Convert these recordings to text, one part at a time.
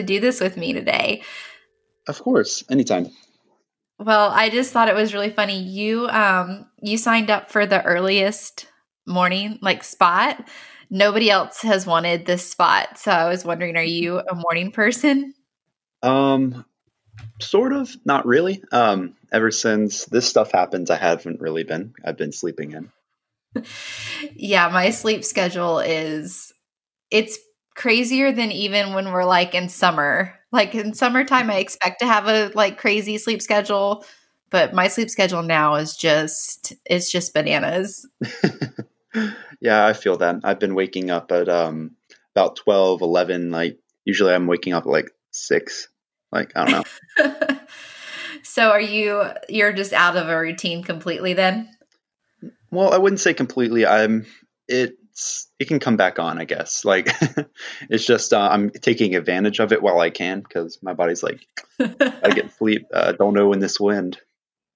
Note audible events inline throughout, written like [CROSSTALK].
to do this with me today. Of course, anytime. Well, I just thought it was really funny. You um you signed up for the earliest morning like spot. Nobody else has wanted this spot. So I was wondering are you a morning person? Um sort of, not really. Um ever since this stuff happens, I haven't really been. I've been sleeping in. [LAUGHS] yeah, my sleep schedule is it's crazier than even when we're like in summer. Like in summertime I expect to have a like crazy sleep schedule, but my sleep schedule now is just it's just bananas. [LAUGHS] yeah, I feel that. I've been waking up at um about 12, 11 like usually I'm waking up at like 6. Like I don't know. [LAUGHS] so are you you're just out of a routine completely then? Well, I wouldn't say completely. I'm it's it can come back on, I guess. [LAUGHS] Like it's just uh, I'm taking advantage of it while I can because my body's like I get [LAUGHS] sleep. Uh, don't know when this wind.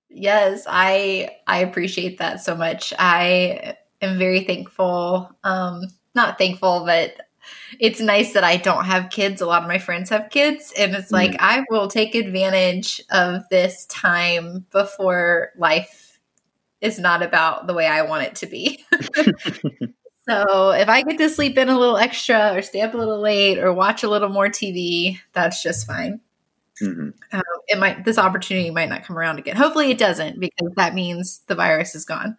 Yes, I I appreciate that so much. I am very thankful. Um, not thankful, but it's nice that I don't have kids. A lot of my friends have kids, and it's like mm. I will take advantage of this time before life is not about the way I want it to be. [LAUGHS] so if I get to sleep in a little extra, or stay up a little late, or watch a little more TV, that's just fine. Mm-hmm. Um, it might this opportunity might not come around again. Hopefully, it doesn't because that means the virus is gone.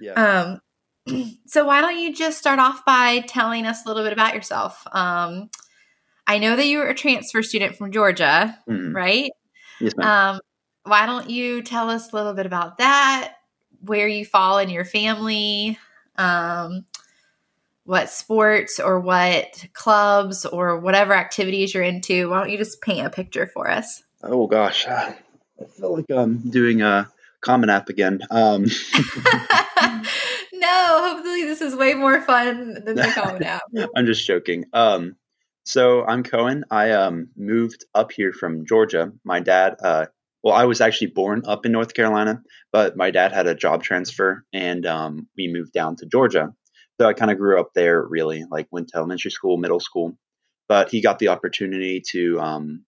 Yeah. Um, [CLEARS THROAT] so why don't you just start off by telling us a little bit about yourself? Um, I know that you were a transfer student from Georgia, mm-hmm. right? Yes, ma'am. Um, why don't you tell us a little bit about that? Where you fall in your family? Um, what sports or what clubs or whatever activities you're into? Why don't you just paint a picture for us? Oh gosh, I feel like I'm doing a Common App again. Um, [LAUGHS] no, hopefully this is way more fun than the Common App. [LAUGHS] I'm just joking. Um, so I'm Kohen. I um, moved up here from Georgia. My dad, uh, well, I was actually born up in North Carolina, but my dad had a job transfer, and um, we moved down to Georgia. So I kind of grew up there. Really, like went to elementary school, middle school, but he got the opportunity to, um,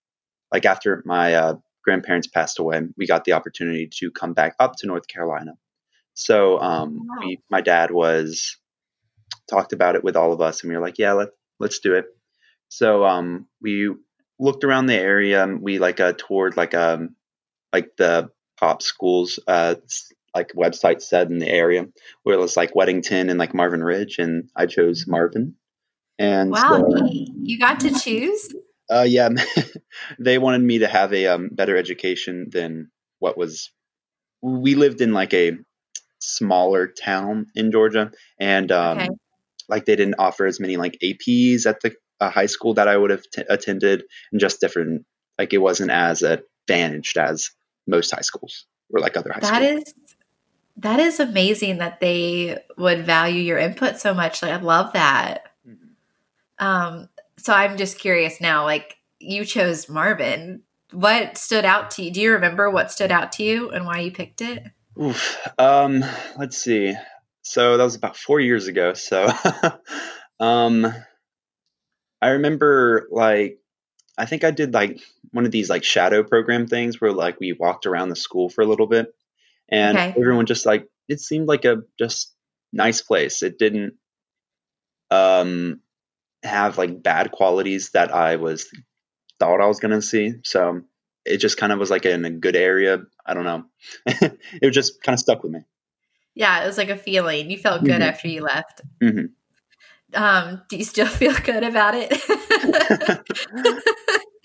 like after my uh, grandparents passed away, we got the opportunity to come back up to North Carolina. So um, wow. we, my dad was talked about it with all of us, and we were like, "Yeah, let let's do it." So um, we looked around the area. We like uh, toured like um like the pop schools uh like website said in the area where it was like Weddington and like Marvin Ridge, and I chose Marvin. And wow, so, you got to choose. Uh, yeah, [LAUGHS] they wanted me to have a um, better education than what was. We lived in like a smaller town in Georgia, and um, okay. like they didn't offer as many like APs at the uh, high school that I would have t- attended, and just different. Like it wasn't as advantaged as most high schools or like other high that schools. That is that is amazing that they would value your input so much. Like I love that. Mm-hmm. Um, so I'm just curious now, like you chose Marvin. What stood out to you? Do you remember what stood out to you and why you picked it? Oof. Um, let's see. So that was about four years ago. So, [LAUGHS] um, I remember like I think I did like one of these like shadow program things where like we walked around the school for a little bit, and okay. everyone just like it seemed like a just nice place. It didn't um have like bad qualities that I was thought I was gonna see. So it just kind of was like in a good area. I don't know. [LAUGHS] it just kind of stuck with me. Yeah, it was like a feeling. You felt good mm-hmm. after you left. Mm-hmm. Um, do you still [LAUGHS] feel good about it? [LAUGHS]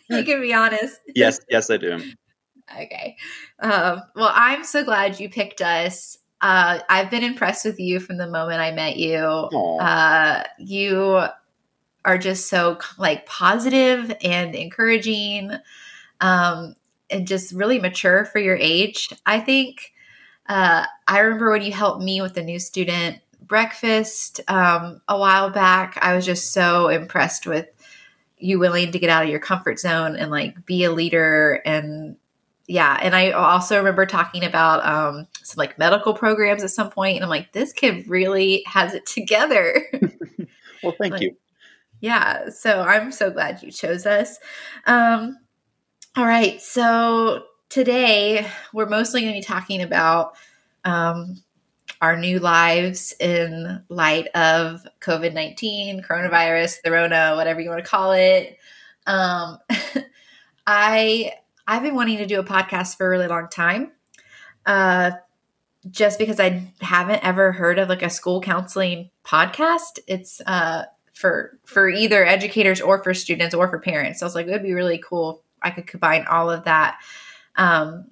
you can be honest. Yes, yes, I do. Okay. Um, well, I'm so glad you picked us. Uh, I've been impressed with you from the moment I met you. Uh, you are just so like positive and encouraging um, and just really mature for your age. I think uh, I remember when you helped me with the new student breakfast um, a while back. I was just so impressed with you willing to get out of your comfort zone and like be a leader and yeah and i also remember talking about um, some like medical programs at some point and i'm like this kid really has it together [LAUGHS] well thank like, you Yeah, so I'm so glad you chose us. Um, all right, so today we're mostly going to be talking about um, our new lives in light of COVID 19, coronavirus, the Rona, whatever you want to call it. Um, [LAUGHS] I I've been wanting to do a podcast for a really long time. Uh, just because I haven't ever heard of like a school counseling podcast. It's uh, for for either educators or for students or for parents. So I was like, it would be really cool. I could combine all of that. Um,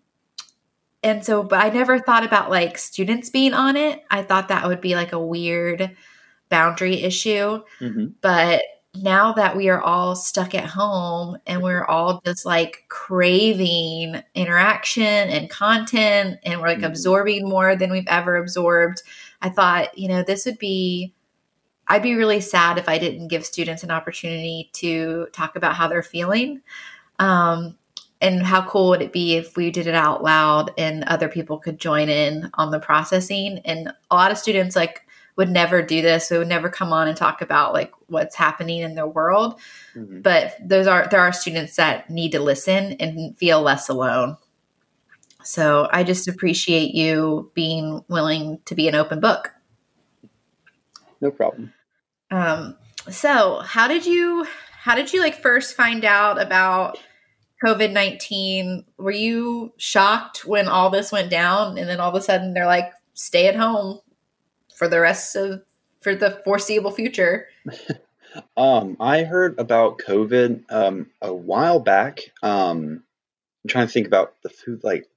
and so, but I never thought about like students being on it. I thought that would be like a weird boundary issue. Mm-hmm. But now that we are all stuck at home and we're all just like craving interaction and content and we're like mm-hmm. absorbing more than we've ever absorbed, I thought, you know, this would be, I'd be really sad if I didn't give students an opportunity to talk about how they're feeling. Um, and how cool would it be if we did it out loud and other people could join in on the processing? And a lot of students, like, would never do this. We would never come on and talk about like what's happening in their world. Mm-hmm. But those are there are students that need to listen and feel less alone. So I just appreciate you being willing to be an open book. No problem. Um, so how did you how did you like first find out about COVID nineteen? Were you shocked when all this went down and then all of a sudden they're like, stay at home, for the rest of for the foreseeable future? [LAUGHS] um, I heard about COVID um, a while back. Um, I'm trying to think about the food like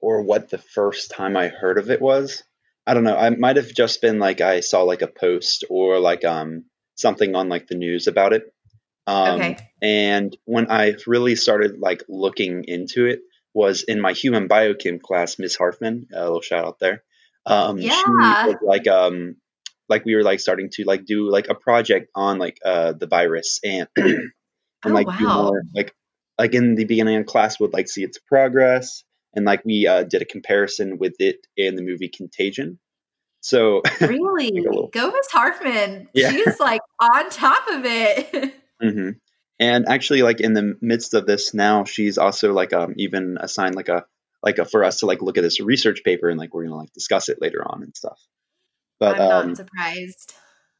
or what the first time I heard of it was. I don't know. I might have just been like I saw like a post or like um something on like the news about it. Um, okay. And when I really started like looking into it was in my human biochem class, Miss Hartman. A little shout out there. Um, yeah. like um, like we were like starting to like do like a project on like uh the virus and [CLEARS THROAT] and oh, like wow. do more like like in the beginning of class would like see its progress and like we uh, did a comparison with it in the movie Contagion. So [LAUGHS] really, like go Miss Hartman. Yeah. She's like on top of it. [LAUGHS] mm-hmm. And actually, like in the midst of this now, she's also like um even assigned like a like a, for us to like look at this research paper and like we're gonna like discuss it later on and stuff. But I'm not um, surprised.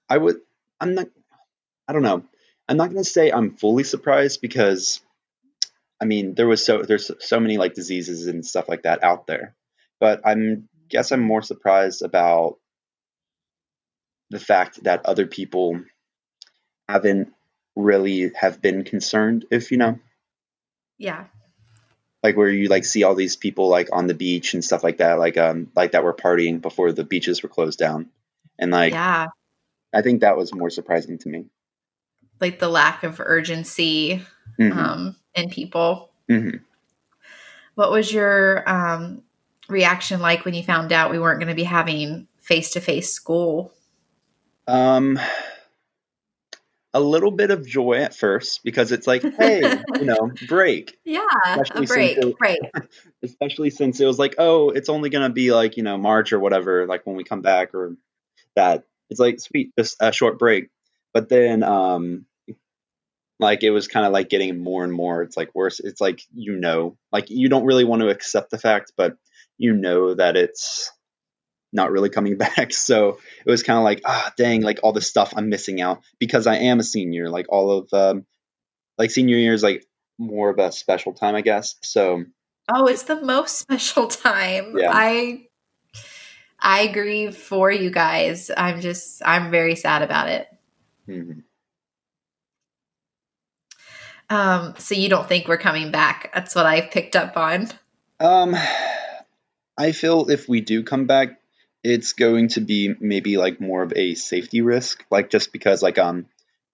I would. I'm not. I don't know. I'm not gonna say I'm fully surprised because, I mean, there was so there's so many like diseases and stuff like that out there, but I'm guess I'm more surprised about the fact that other people haven't really have been concerned if you know yeah like where you like see all these people like on the beach and stuff like that, like um like that were partying before the beaches were closed down, and like yeah, I think that was more surprising to me. Like the lack of urgency mm-hmm. um, in people. Mm-hmm. What was your um, reaction like when you found out we weren't going to be having face to face school? Um, a little bit of joy at first because it's like, [LAUGHS] hey, you know, break. Yeah, especially a break, it, break. [LAUGHS] Especially since it was like, oh, it's only gonna be like you know March or whatever, like when we come back or that. It's like sweet, just a short break. But then, um, like it was kind of like getting more and more. It's like worse. It's like you know, like you don't really want to accept the fact, but you know that it's not really coming [LAUGHS] back. So it was kind of like, ah, dang, like all the stuff I'm missing out because I am a senior. Like all of, um, like senior year is like more of a special time, I guess. So. Oh, it's the most [LAUGHS] special time. Yeah. I, I grieve for you guys. I'm just, I'm very sad about it. Mm-hmm. Um, so you don't think we're coming back? That's what I've picked up on. Um, I feel if we do come back, it's going to be maybe like more of a safety risk, like just because like um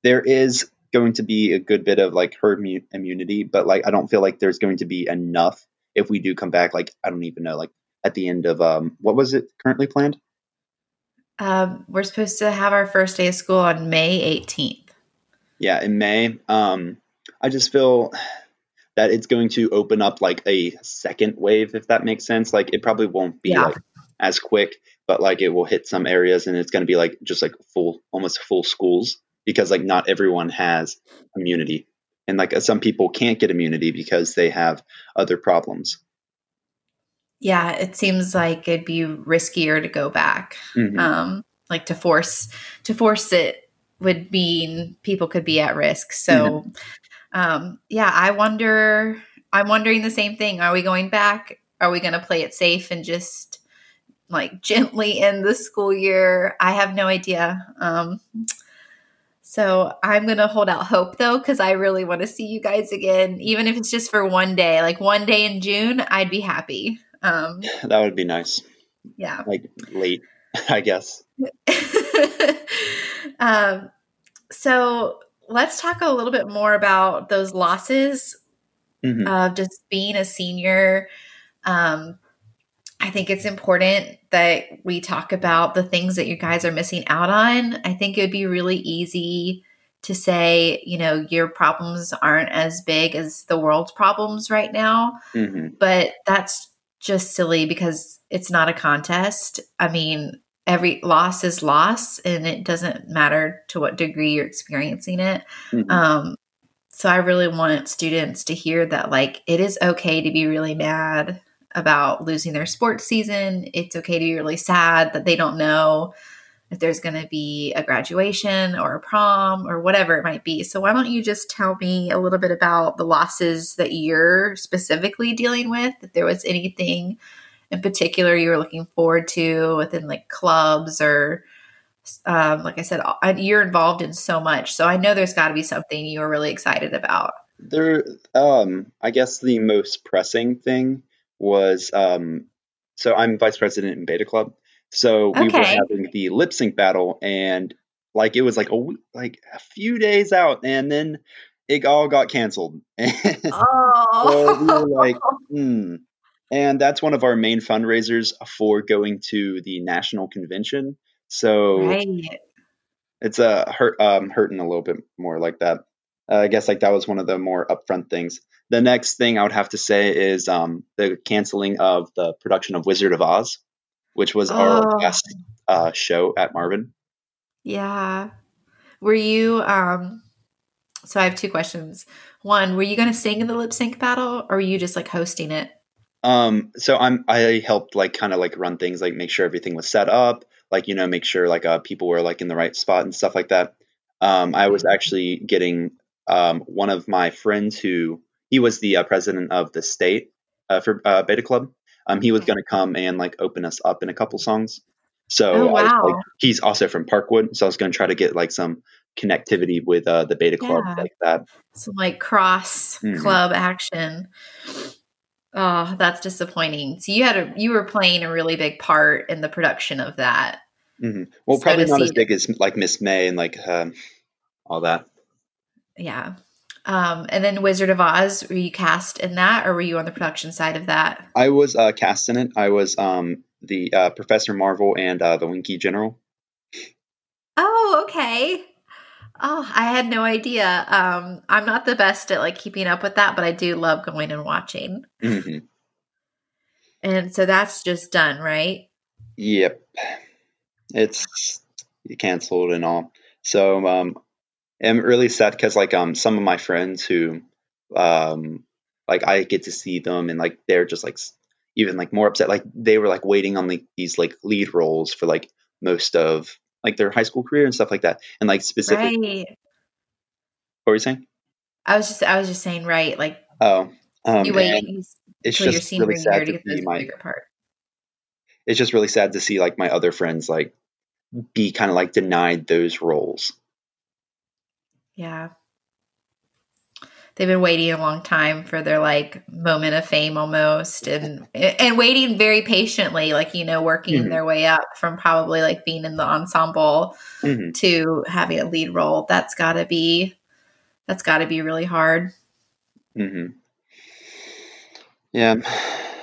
there is going to be a good bit of like herd immunity, but like I don't feel like there's going to be enough if we do come back. Like I don't even know, like at the end of um what was it currently planned? Um, we're supposed to have our first day of school on May 18th. Yeah, in May. Um, I just feel that it's going to open up like a second wave, if that makes sense. Like it probably won't be yeah. like as quick, but like it will hit some areas and it's going to be like just like full, almost full schools because like not everyone has immunity. And like some people can't get immunity because they have other problems. Yeah it seems like it'd be riskier to go back. Mhm. um like to force to force it would mean people could be at risk. So um yeah i wonder i'm wondering the same thing. Are we going back? Are we going to play it safe and just like gently end the school year. I have no idea. Um so i'm going to hold out hope though because i really want to see you guys again. Even if it's just for one day like one day in june i'd be happy. Um [LAUGHS] that would be nice. yeah. Like late [LAUGHS] i guess. [LAUGHS] Um, so let's talk a little bit more about those losses Mhm. of just being a senior. Um, I think it's important that we talk about the things that you guys are missing out on. I think it would be really easy to say, you know, your problems aren't as big as the world's problems right now hmm but that's just silly because it's not a contest. I mean, every loss is loss, and it doesn't matter to what degree you're experiencing it. Mhm. Um, so I really want students to hear that, like, it is okay to be really mad about losing their sports season. It's okay to be really sad that they don't know if there's going to be a graduation or a prom or whatever it might be. So, why don't you just tell me a little bit about the losses that you're specifically dealing with? If there was anything in particular you were looking forward to within like clubs or, um, like I said, you're involved in so much. So, I know there's got to be something you were really excited about. There, um, I guess the most pressing thing was, um, so I'm vice president in Beta Club. So we were having the lip sync battle, and like it was like a like a few days out, and then it all got canceled. [LAUGHS] Oh, we were like, [LAUGHS] hmm. And that's one of our main fundraisers for going to the national convention. So right. it's uh, hurt um, hurting a little bit more like that. Uh, I guess like that was one of the more upfront things. The next thing I would have to say is um, the canceling of the production of Wizard of Oz, which was Oh. our last uh, show at Marvin. Yeah. Were you um so I have two questions. One, were you going to sing in the lip sync battle or were you just like hosting it? Um, so I'm I helped like kind of like run things, like make sure everything was set up, like you know, make sure like uh, people were like in the right spot and stuff like that. Um, I was actually getting um, one of my friends who he was the uh, president of the state uh, for uh, Beta Club. Um, he was going to come and like open us up in a couple songs. So Oh, I was, like, he's also from Parkwood, so I was going to try to get like some connectivity with uh, the Beta Club Yeah. like that. Some like cross Mhm. club action. Oh, that's disappointing. So you had a you were playing a really big part in the production of that. hmm Well, So probably not as big as like Miss May and like um, all that. Yeah. Um, and then Wizard of Oz, were you cast in that or were you on the production side of that? I was uh, cast in it. I was um, the uh, Professor Marvel and uh, the Winky General. Oh, okay. Oh, I had no idea. Um, I'm not the best at like keeping up with that, but I do love going and watching. hmm And so that's just done, right? Yep, it's canceled and all. So um, I'm really sad because like um, some of my friends who um, like I get to see them and like they're just like even like more upset. Like they were like waiting on like these like lead roles for like most of like their high school career and stuff like that. And like specific, Right. what were you saying? I was just I was just saying right. Like Oh, um, you wait and it's just really sad to to get see my bigger part. it's just really sad to see like my other friends like be kind of like denied those roles. Yeah. They've been waiting a long time for their like moment of fame almost and and waiting very patiently, like, you know, working Mhm. their way up from probably like being in the ensemble hmm to having a lead role. That's gotta be that's gotta be really hard. hmm Yeah,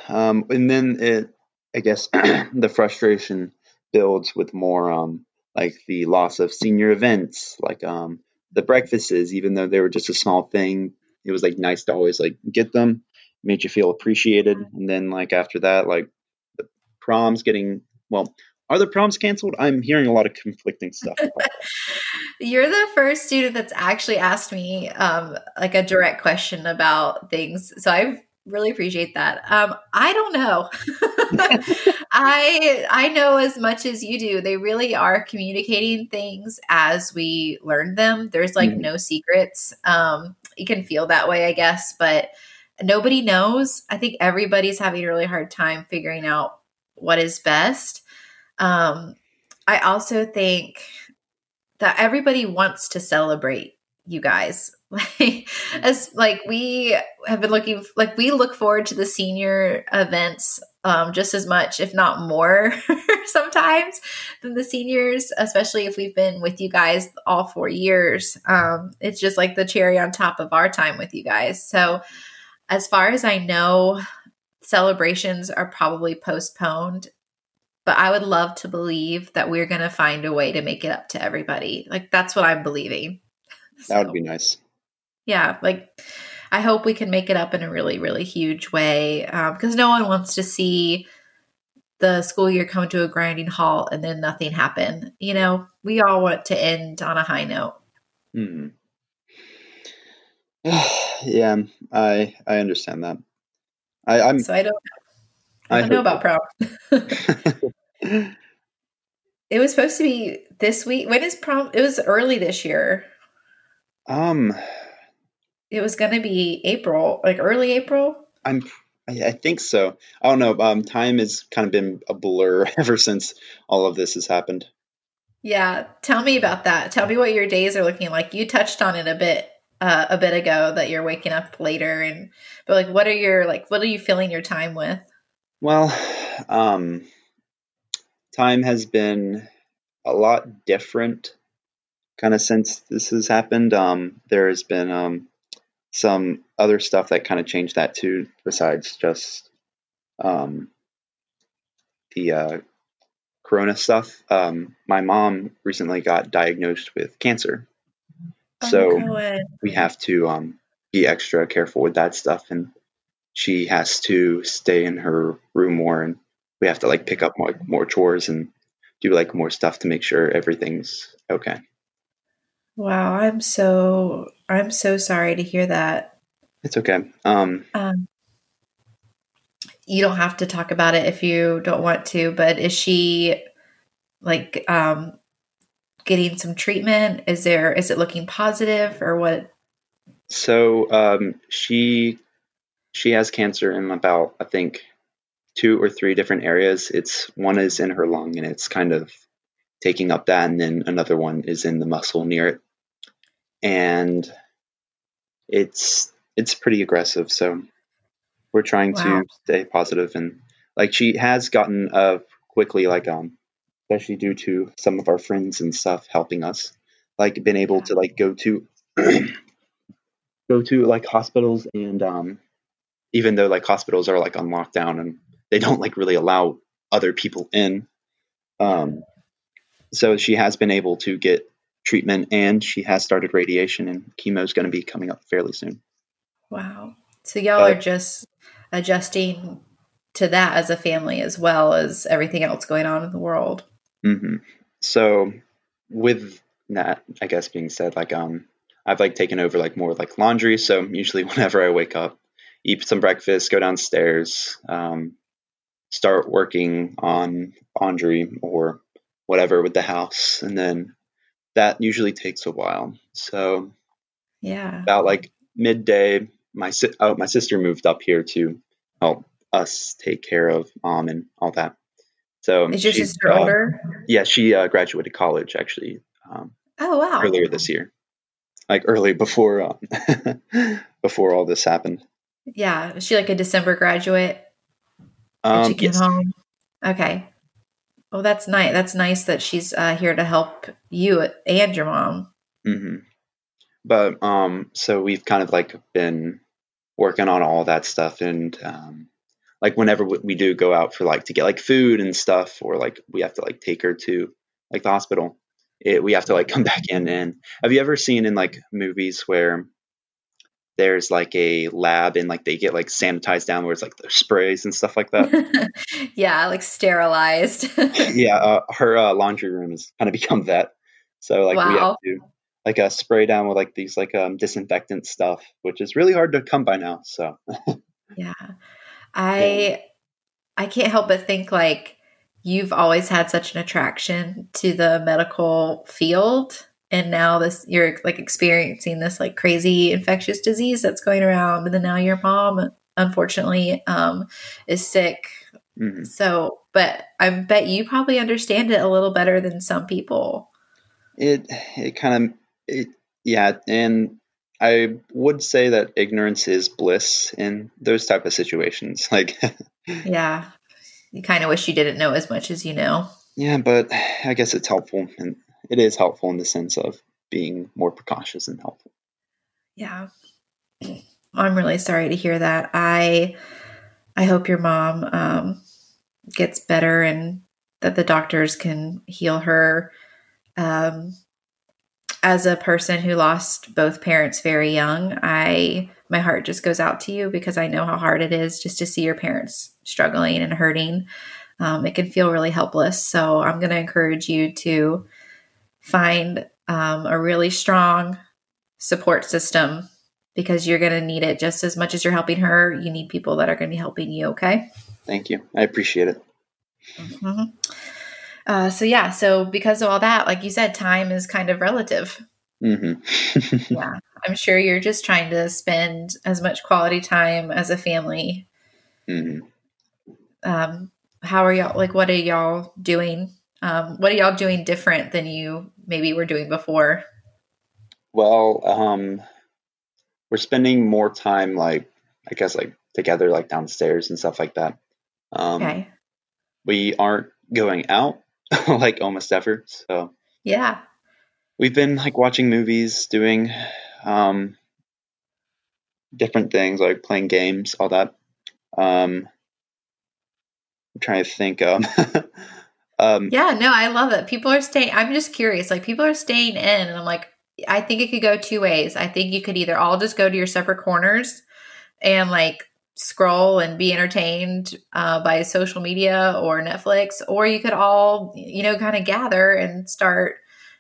um, and then it, I guess, [CLEARS THROAT] the frustration builds with more, um, like the loss of senior events, like um, the breakfasts. Even though they were just a small thing, it was like nice to always like get them, made you feel appreciated. And then like after that, like the proms getting well, are the proms canceled? I'm hearing a lot of conflicting stuff. [LAUGHS] You're the first student that's actually asked me um, like a direct question about things. So I really appreciate that. Um, I don't know. [LAUGHS] I I know as much as you do. They really are communicating things as we learn them. There's like mm-hmm. no secrets. Um, you can feel that way, I guess, but nobody knows. I think everybody's having a really hard time figuring out what is best. Um, I also think that everybody wants to celebrate you guys. [LAUGHS] Like as like we have been looking like we look forward to the senior events um, just as much, if not more, [LAUGHS] sometimes than the seniors, especially if we've been with you guys all four years. Um, it's just like the cherry on top of our time with you guys. So, as far as I know, celebrations are probably postponed but I would love to believe that we're going to find a way to make it up to everybody. Like that's what I'm believing. [LAUGHS] That would be nice. Yeah, like I hope we can make it up in a really, really huge way because um, no one wants to see the school year come to a grinding halt and then nothing happen. You know, we all want to end on a high note. Hmm. [SIGHS] yeah, I I understand that. I, I'm so I don't I don't I know about prom. [LAUGHS] it was supposed to be this week. When is prom? It was early this year. Um, it was going to be April, like early April. I'm. I think so. I don't know. Um, time has kind of been a blur [LAUGHS] ever since all of this has happened. Yeah, tell me about that. Tell me what your days are looking like. You touched on it a bit uh, a bit ago that you're waking up later, and but like, what are your like? What are you filling your time with? Well, um, time has been a lot different kind of since this has happened. Um, there's been um, some other stuff that kind of changed that too, besides just um, the uh, corona stuff. Um, my mom recently got diagnosed with cancer. Oh, so we have to um, be extra careful with that stuff. And she has to stay in her room more and we have to like pick up more, more chores and do like more stuff to make sure everything's okay. Wow, I'm so I'm so sorry to hear that. It's okay. Um, um you don't have to talk about it if you don't want to, but is she like um getting some treatment? Is there is it looking positive or what? So um she she has cancer in about I think two or three different areas. It's one is in her lung and it's kind of taking up that, and then another one is in the muscle near it, and it's it's pretty aggressive. So we're trying wow. to stay positive and like she has gotten uh quickly like um especially due to some of our friends and stuff helping us like been able to like go to [CLEARS THROAT] go to like hospitals and um even though like hospitals are like on lockdown and they don't like really allow other people in. Um, so she has been able to get treatment and she has started radiation and chemo is going to be coming up fairly soon. Wow. So y'all are just adjusting to that as a family as well as everything else going on in the world. Mm-hmm. So with that, I guess being said, like, um, I've like taken over like more like laundry. So usually [LAUGHS] whenever I wake up, eat some breakfast, go downstairs, um, start working on laundry or whatever with the house, and then that usually takes a while. So yeah, about like midday, my si- oh, my sister moved up here to help us take care of mom and all that. So is your sister uh, older? Yeah, she uh, graduated college actually. Um, oh wow! Earlier this year, like early before uh, [LAUGHS] before all this happened. Yeah. Is she like a December graduate? Um, she came yes. home. Okay. Well, that's nice. That's nice that she's uh, here to help you and your mom. Mm-hmm. But um, so we've kind of like been working on all that stuff, and um, like whenever we do go out for like to get like food and stuff, or like we have to like take her to like the hospital, it, we have to like [LAUGHS] come back in. And have you ever seen in like movies where there's like a lab and like they get like sanitized down where it's like the sprays and stuff like that. [LAUGHS] yeah, like sterilized. [LAUGHS] yeah, uh, her uh, laundry room has kind of become that. So like wow. we have to like a uh, spray down with like these like um disinfectant stuff, which is really hard to come by now. So [LAUGHS] yeah, I I can't help but think like you've always had such an attraction to the medical field and now this you're like experiencing this like crazy infectious disease that's going around and then now your mom unfortunately um is sick. Mm-hmm. so but i bet you probably understand it a little better than some people. It it kind of it yeah and i would say that ignorance is bliss in those type of situations [LAUGHS] like yeah. You kind of wish you didn't know as much as you know. Yeah but i guess it's helpful and it is helpful in the sense of being more precautious and helpful. Yeah. I'm really sorry to hear that. I I hope your mom um, gets better and that the doctors can heal her. Um, as a person who lost both parents very young, I my heart just goes out to you because I know how hard it is just to see your parents struggling and hurting. Um, it can feel really helpless. So I'm going to encourage you to find um, a really strong support system because you're going to need it just as much as you're helping her. You need people that are going to be helping you. Okay. Thank you. I appreciate it. Mm-hmm. Uh, so yeah, so because of all that, like you said, time is kind of relative. Mm-hmm. [LAUGHS] yeah, I'm sure you're just trying to spend as much quality time as a family. Mm-hmm. Um, how are y'all? Like, what are y'all doing? Um, what are y'all doing different than you maybe were doing before? Well, um, we're spending more time, like I guess, like together, like downstairs and stuff like that. Um, okay. We aren't going out [LAUGHS] like almost ever, so yeah. We've been like watching movies, doing um, different things like playing games, all that. Um, I'm trying to think. Um, [LAUGHS] Um, yeah, no, I love it. People are staying. I'm just curious. Like people are staying in, and I'm like, I think it could go two ways. I think you could either all just go to your separate corners and like scroll and be entertained uh, by social media or Netflix, or you could all, you know, kind of gather and start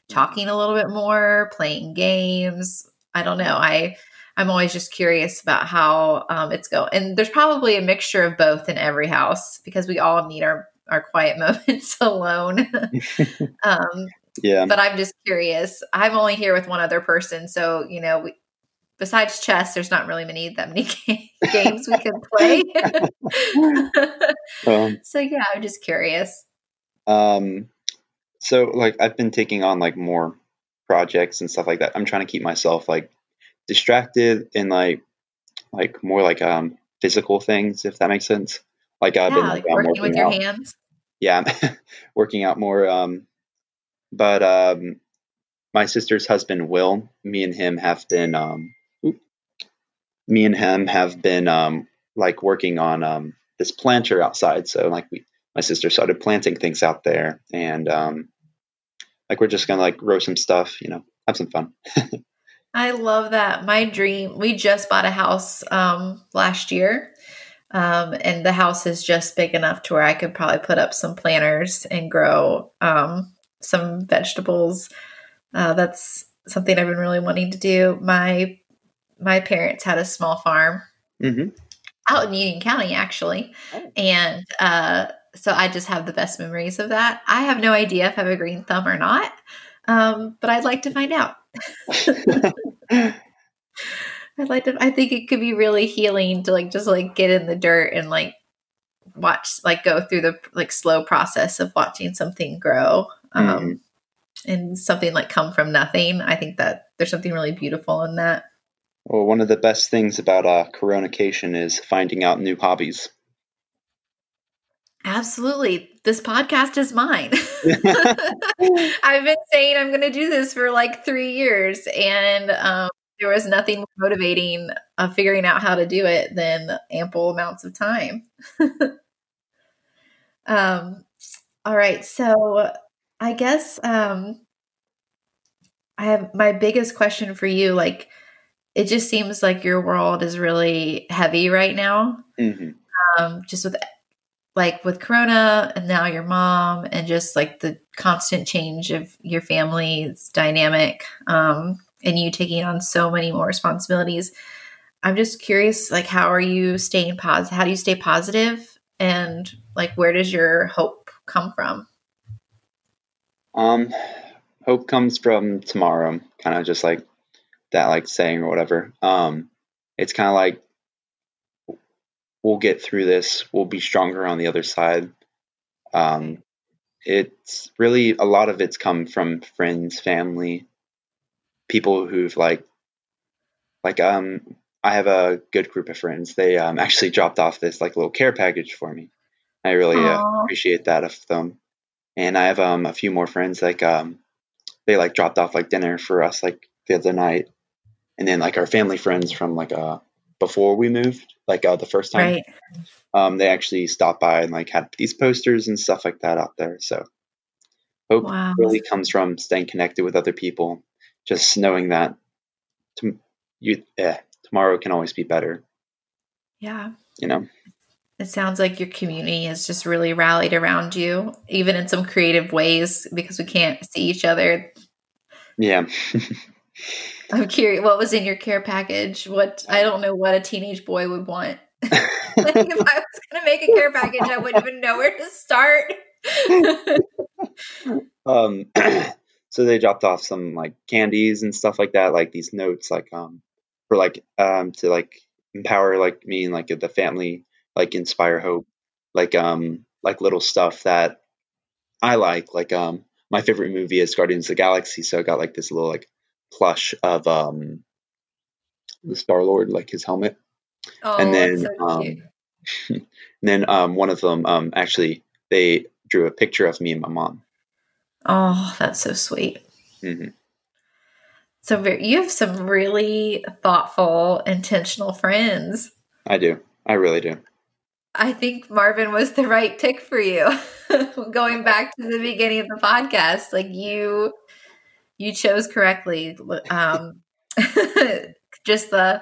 talking a little bit more, playing games. I don't know. I I'm always just curious about how um, it's going, and there's probably a mixture of both in every house because we all need our our quiet [LAUGHS] moments alone. [LAUGHS] um, yeah. But I'm just curious. I'm only here with one other person, so you know, we, besides chess, there's not really many that many [LAUGHS] games we can play. um, so yeah, I'm just curious. Um, so like I've been taking on like more projects and stuff like that. I'm trying to keep myself like distracted and like like more like um physical things, if that makes sense. Like I've yeah, been like working, working with your hands. Yeah, [LAUGHS] working out more. Um, but um, my sister's husband Will, me and him have been um, me and him have been um, like working on um, this planter outside. So like we, my sister started planting things out there, and um, like we're just gonna like grow some stuff, you know, have some fun. [LAUGHS] I love that. My dream. We just bought a house um, last year, um, and the house is just big enough to where I could probably put up some planters and grow um, some vegetables. Uh, that's something I've been really wanting to do. My my parents had a small farm mm-hmm. out in Union County, actually, oh. and uh, so I just have the best memories of that. I have no idea if I have a green thumb or not, um, but I'd like to find out. [LAUGHS] [LAUGHS] I'd like to. I think it could be really healing to like just like get in the dirt and like watch like go through the like slow process of watching something grow um mm. and something like come from nothing i think that there's something really beautiful in that well one of the best things about uh coronation is finding out new hobbies absolutely this podcast is mine [LAUGHS] [LAUGHS] i've been saying i'm going to do this for like three years and um there was nothing more motivating of figuring out how to do it than ample amounts of time. [LAUGHS] um, all right, so I guess um, I have my biggest question for you. Like, it just seems like your world is really heavy right now. hmm Um, just with like with Corona and now your mom and just like the constant change of your family's dynamic um, and you taking on so many more responsibilities. I'm just curious, like, how are you staying positive? How do you stay positive? And like, where does your hope come from? Um, hope comes from tomorrow, kind of just like that, like saying or whatever. Um, it's kind of like we'll get through this. We'll be stronger on the other side. Um, it's really a lot of it's come from friends, family, people who've like, like um, I have a good group of friends. They um, actually dropped off this like little care package for me. I really uh, appreciate that of them. And I have um a few more friends like um they like dropped off like dinner for us like the other night, and then like our family friends from like uh before we moved like uh the first time Right. um they actually stopped by and like had these posters and stuff like that out there. So hope Wow. really comes from staying connected with other people, just knowing that to, you eh, tomorrow can always be better. Yeah. You know. It sounds like your community has just really rallied around you, even in some creative ways, because we can't see each other. Yeah. [LAUGHS] I'm curious, what was in your care package? What I don't know what a teenage boy would want. [LAUGHS] like if I was going to make a care package, I wouldn't even know where to start. [LAUGHS] um [CLEARS THROAT] so they dropped off some like candies and stuff like that like these notes like um for like um to like empower like me and like the family like inspire hope like um like little stuff that i like like um my favorite movie is guardians of the galaxy so i got like this little like plush of um the star lord like his helmet. Oh, and then so um [LAUGHS] and then um one of them um actually they drew a picture of me and my mom Oh, that's so sweet. hmm So very, you have some really thoughtful, intentional friends. i do i really do I think Marvin was the right pick for you. [LAUGHS] Going back to the beginning of the podcast, like you, you chose correctly. [LAUGHS] Um, [LAUGHS] just the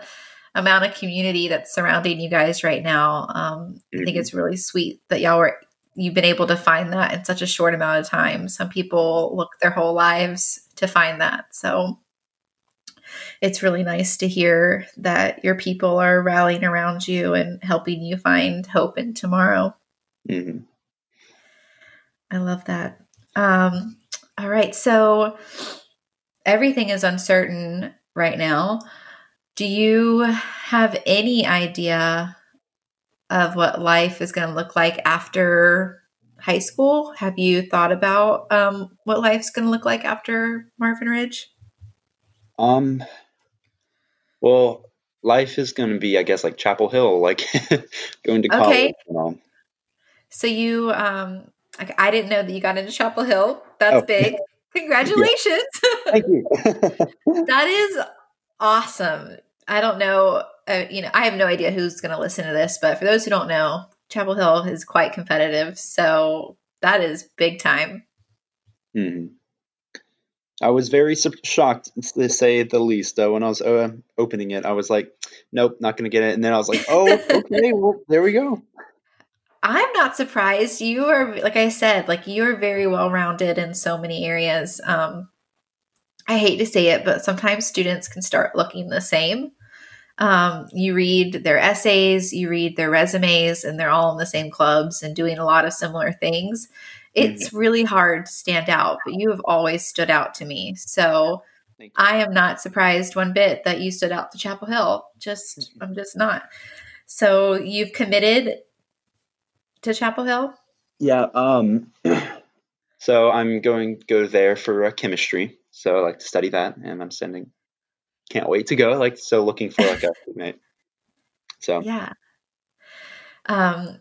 amount of community that's surrounding you guys right now. Um, I think Mhm. it's really sweet that y'all were you've been able to find that in such a short amount of time. Some people look their whole lives to find that. So it's really nice to hear that your people are rallying around you and helping you find hope in tomorrow. hmm I love that. Um, all right. So everything is uncertain right now. Do you have any idea of what life is going to look like after high school? Have you thought about um, what life's going to look like after Marvin Ridge? Um, well, life is going to be, I guess, like Chapel Hill, [LAUGHS] like going to college. Okay. You know. So you, um, I, I didn't know that you got into Chapel Hill. That's Oh. big. [LAUGHS] Congratulations. [LAUGHS] Thank you. That is awesome. I don't know, uh, you know, I have no idea who's going to listen to this, but for those who don't know, Chapel Hill is quite competitive. So that is big time. Mhm. I was very su- shocked, to say the least. Though when I was uh, opening it, I was like, "Nope, not going to get it." And then I was like, "Oh, [LAUGHS] okay, well, there we go." I'm not surprised. You are, like I said, like you are very well rounded in so many areas. Um, I hate to say it, but sometimes students can start looking the same. Um, you read their essays, you read their resumes, and they're all in the same clubs and doing a lot of similar things. It's really hard to stand out, but you have always stood out to me. So I am not surprised one bit that you stood out to Chapel Hill. Just, I'm just not. So you've committed to Chapel Hill? Yeah. Um. [CLEARS THROAT] so I'm going to go there for uh, chemistry. So I like to study that, and I'm sending. Can't wait to go. Like so, looking for like a [LAUGHS] mate. So Yeah. Um,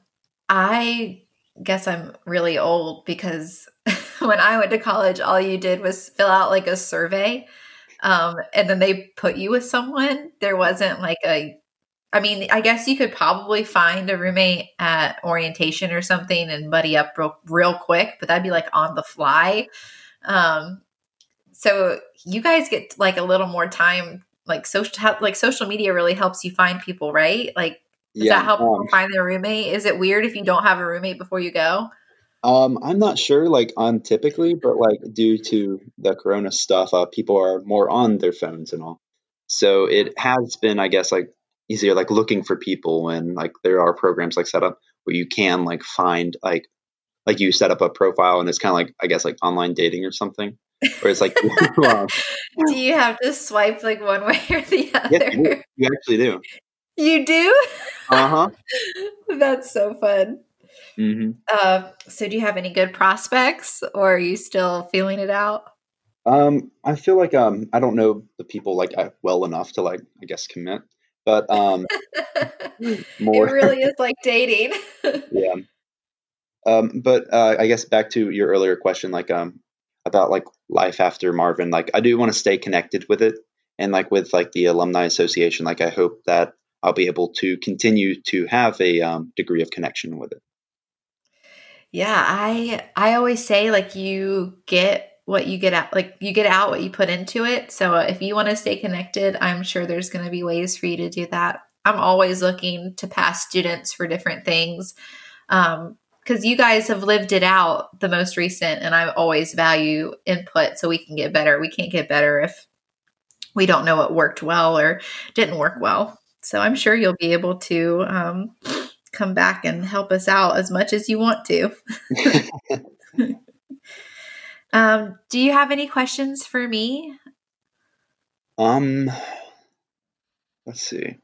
I guess I'm really old because [LAUGHS] when I went to college, all you did was fill out like a survey. Um, and then they put you with someone. There wasn't like a, I mean, I guess you could probably find a roommate at orientation or something and buddy up real, real quick, but that'd be like on the fly. Um, so you guys get like a little more time like social like social media really helps you find people, right? Like does Yeah, that help um, find their roommate? Is it weird if you don't have a roommate before you go? Um, I'm not sure, like on typically, but like due to the Corona stuff, uh, people are more on their phones and all. So it has been, I guess, like easier, like looking for people when like there are programs like set up where you can like find like like you set up a profile and it's kind of like I guess like online dating or something, where it's like [LAUGHS] Do you have to swipe like one way or the other? [LAUGHS] yes, you do. other? You actually do. You do? Uh huh. [LAUGHS] That's so fun. hmm Uh, so do you have any good prospects or are you still feeling it out? Um, I feel like um I don't know the people like uh, well enough to like I guess commit, but um more. it really is like dating. yeah. Um, but uh, I guess back to your earlier question, like um, about like life after Marvin, like I do want to stay connected with it, and like with like the alumni association, like I hope that I'll be able to continue to have a um, degree of connection with it. yeah, I I always say like you get what you get out like you get out what you put into it. So uh, if you want to stay connected, I'm sure there's going to be ways for you to do that. I'm always looking to past students for different things. Um because you guys have lived it out the most recent and i always value input so we can get better. We can't get better if we don't know what worked well or didn't work well. So i'm sure you'll be able to um, come back and help us out as much as you want to. [LAUGHS] Um, do you have any questions for me? Um, let's see.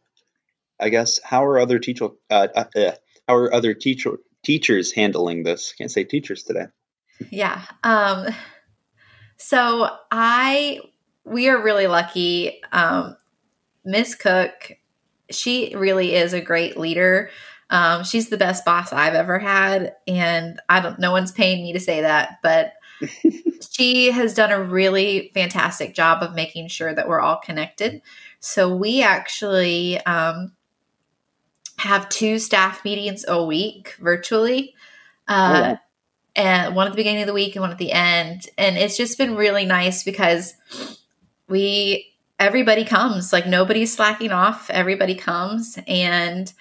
I guess how are other teacher uh, uh, uh, how are other teacher teachers handling this? Can't say teachers today. Yeah. Um so I we are really lucky. Um Miss Cook, she really is a great leader. Um she's the best boss I've ever had and I don't no one's paying me to say that, but [LAUGHS] she has done a really fantastic job of making sure that we're all connected. So we actually um have two staff meetings a week virtually. Uh, Oh, wow. and one at the beginning of the week and one at the end. And it's just been really nice because we everybody comes, like nobody's slacking off. Everybody comes and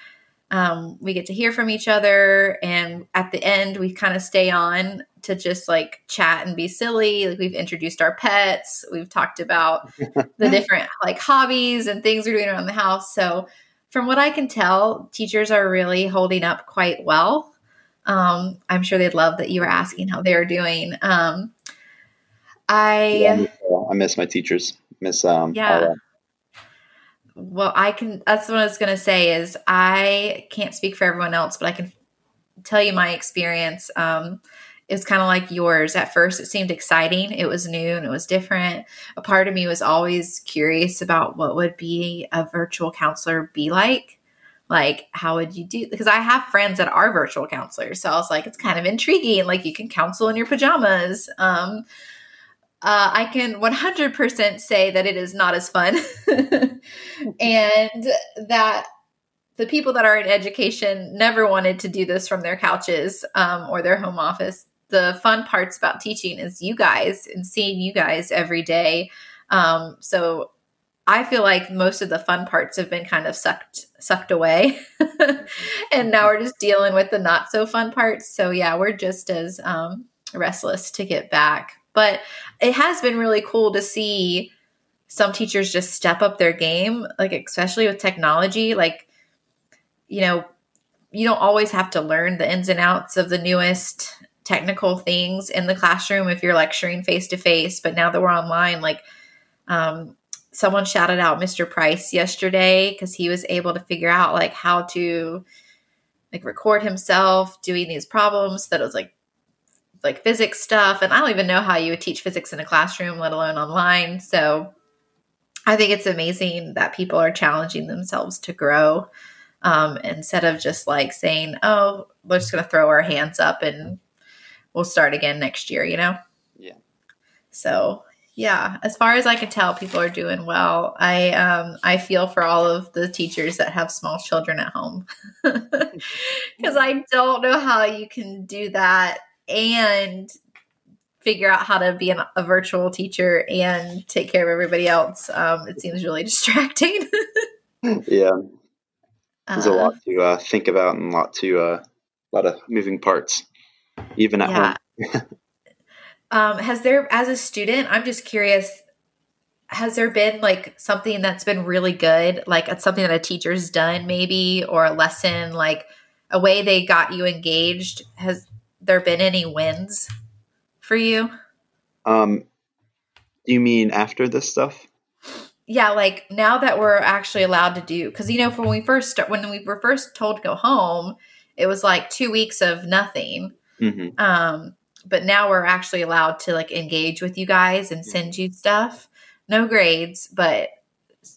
um, we get to hear from each other. And at the end, we kind of stay on to just like chat and be silly. Like we've introduced our pets. We've talked about [LAUGHS] the different like hobbies and things we're doing around the house. So from what I can tell, teachers are really holding up quite well. Um, I'm sure they'd love that you were asking how they're doing. Um, I I miss, uh, I miss my teachers. Miss um. Yeah. well, I can. That's what I was gonna say. Is I can't speak for everyone else, but I can tell you my experience. Um, it was kind of like yours. At first, it seemed exciting. It was new and it was different. A part of me was always curious about what would be a virtual counselor be like. Like, how would you do? Because I have friends that are virtual counselors, so I was like, it's kind of intriguing. Like, you can counsel in your pajamas. Um, uh, I can 100% say that it is not as fun, [LAUGHS] and that the people that are in education never wanted to do this from their couches um, or their home office. The fun parts about teaching is you guys and seeing you guys every day. Um, so I feel like most of the fun parts have been kind of sucked sucked away, [LAUGHS] and now we're just dealing with the not so fun parts. So yeah, we're just as um, restless to get back. But it has been really cool to see some teachers just step up their game, like especially with technology. Like, you know, you don't always have to learn the ins and outs of the newest technical things in the classroom if you're lecturing face to face. But now that we're online, like, um, someone shouted out Mr. Price yesterday because he was able to figure out like how to like record himself doing these problems that was like like physics stuff and I don't even know how you would teach physics in a classroom let alone online so I think it's amazing that people are challenging themselves to grow um, instead of just like saying oh we're just going to throw our hands up and we'll start again next year you know Yeah. so yeah as far as i can tell people are doing well i um i feel for all of the teachers that have small children at home [LAUGHS] because i don't know how you can do that and figure out how to be an, a virtual teacher and take care of everybody else. Um, it seems really [LAUGHS] distracting. [LAUGHS] yeah, there's a lot to uh, think about and a lot to uh, a lot of moving parts, even at yeah. home. um, has there, as a student, I'm just curious. Has there been like something that's been really good, like it's something that a teacher's done, maybe, or a lesson, like a way they got you engaged? Has there been any wins for you? Um, you mean after this stuff? Yeah, like now that we're actually allowed to do, because you know, when we first start, when we were first told to go home, it was like two weeks of nothing. Mm-hmm. Um, but now we're actually allowed to like engage with you guys and send you stuff. No grades, but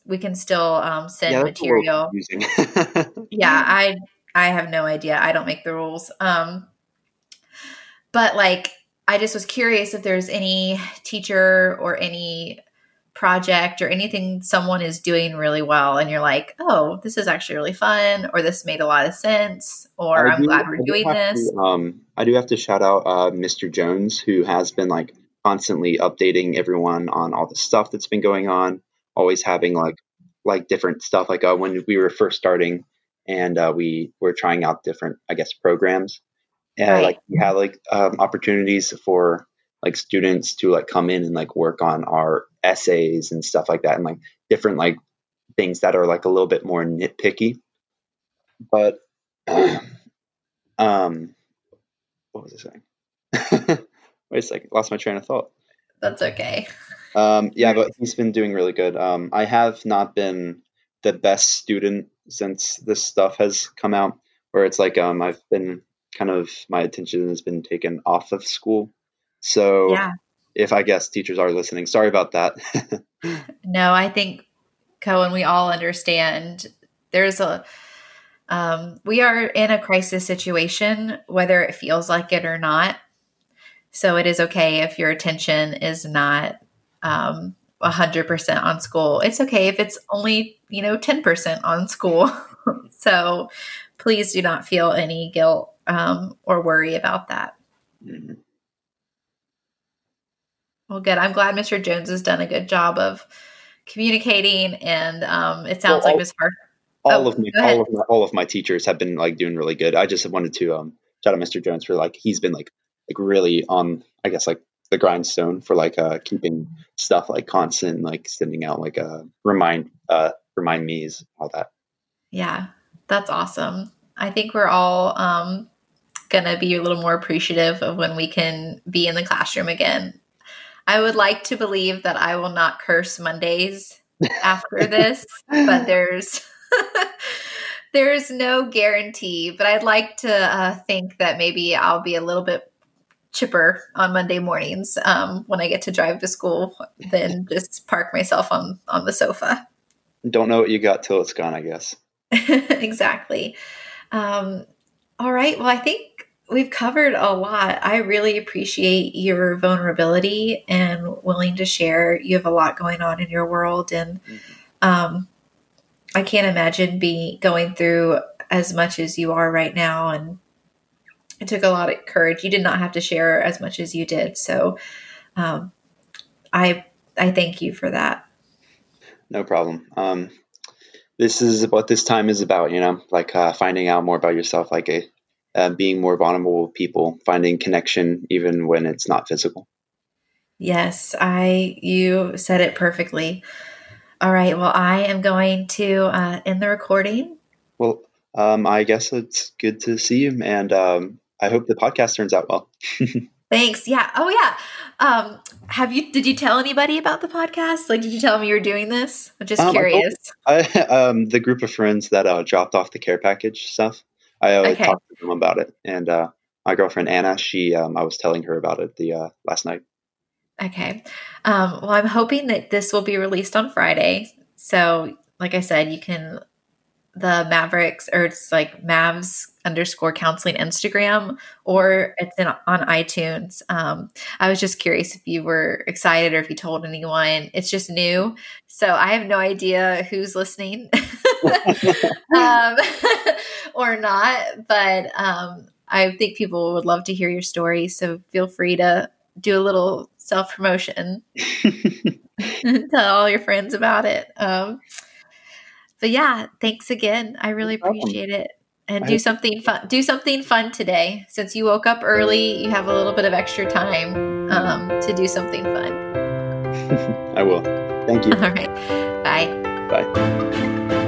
we can still um, send yeah, material. [LAUGHS] yeah, I I have no idea. I don't make the rules. Um, but like I just was curious if there's any teacher or any project or anything someone is doing really well and you're like, oh, this is actually really fun, or this made a lot of sense, or I am glad we're doing this. To, um, I do have to shout out uh, Mr. Jones, who has been like constantly updating everyone on all the stuff that's been going on, always having like like different stuff. Like uh, when we were first starting and uh, we were trying out different, I guess, programs and right. like we had like um, opportunities for like students to like come in and like work on our essays and stuff like that and like different like things that are like a little bit more nitpicky. But [CLEARS THROAT] um what was i saying? [LAUGHS] Wait a second lost my train of thought. That's okay. Um yeah but he's been doing really good. Um i have not been the best student since this stuff has come out where it's like um i've been kind of my attention has been taken off of school. So yeah. if I guess teachers are listening, sorry about that. [LAUGHS] no, I think Kohen, we all understand there's a um, we are in a crisis situation, whether it feels like it or not. So it is okay if your attention is not um, 100% on school. It's okay if it's only, you know, 10% on school. [LAUGHS] so please do not feel any guilt um, or worry about that. Mm-hmm. Well, good. I'm glad Mr. Jones has done a good job of communicating, and um, it sounds well, like Ms. Hart. All oh, of me, all of my, all of my teachers have been like doing really good. I just wanted to um, shout out Mr. Jones for like he's been like like really on, I guess like the grindstone for like uh, keeping stuff like constant, like sending out like uh, remind uh, remind me's all that. Yeah, that's awesome. I think we're all um, going to be a little more appreciative of when we can be in the classroom again. I would like to believe that I will not curse Mondays [LAUGHS] after this, but there's [LAUGHS] there's no guarantee. But I'd like to uh, think that maybe I'll be a little bit chipper on Monday mornings um, when I get to drive to school than [LAUGHS] just park myself on on the sofa. Don't know what you got till it's gone, I guess. exactly. Um, all right. Well, I think we've covered a lot. I really appreciate your vulnerability and willing to share. You have a lot going on in your world, and mm-hmm. um, I can't imagine be going through as much as you are right now. And it took a lot of courage. You did not have to share as much as you did, so um, I I thank you for that. No problem. Um, this is what this time is about, you know, like uh, finding out more about yourself, like a uh, being more vulnerable with people, finding connection even when it's not physical. Yes, I you said it perfectly. All right, well, I am going to uh, end the recording. Well, um, I guess it's good to see you, and um, I hope the podcast turns out well. [LAUGHS] Thanks. Yeah. Oh, yeah. Um, have you? Did you tell anybody about the podcast? Like, did you tell them you were doing this? I'm just um, curious. I, [LAUGHS] um, the group of friends that uh, dropped off the care package stuff. I always okay. talked to them about it, and uh, my girlfriend Anna, she, um, I was telling her about it the uh, last night. Okay. Um, well, I'm hoping that this will be released on Friday. So, like I said, you can the Mavericks or it's like Mavs underscore counseling Instagram or it's in, on iTunes. Um, I was just curious if you were excited or if you told anyone. It's just new. So I have no idea who's listening [LAUGHS] um, [LAUGHS] or not, but um, I think people would love to hear your story. So feel free to do a little self promotion. [LAUGHS] [LAUGHS] Tell all your friends about it. Um, but yeah, thanks again. I really appreciate it. And do something fun. Do something fun today. Since you woke up early, you have a little bit of extra time um, to do something fun. I will. Thank you. All right. Bye. Bye.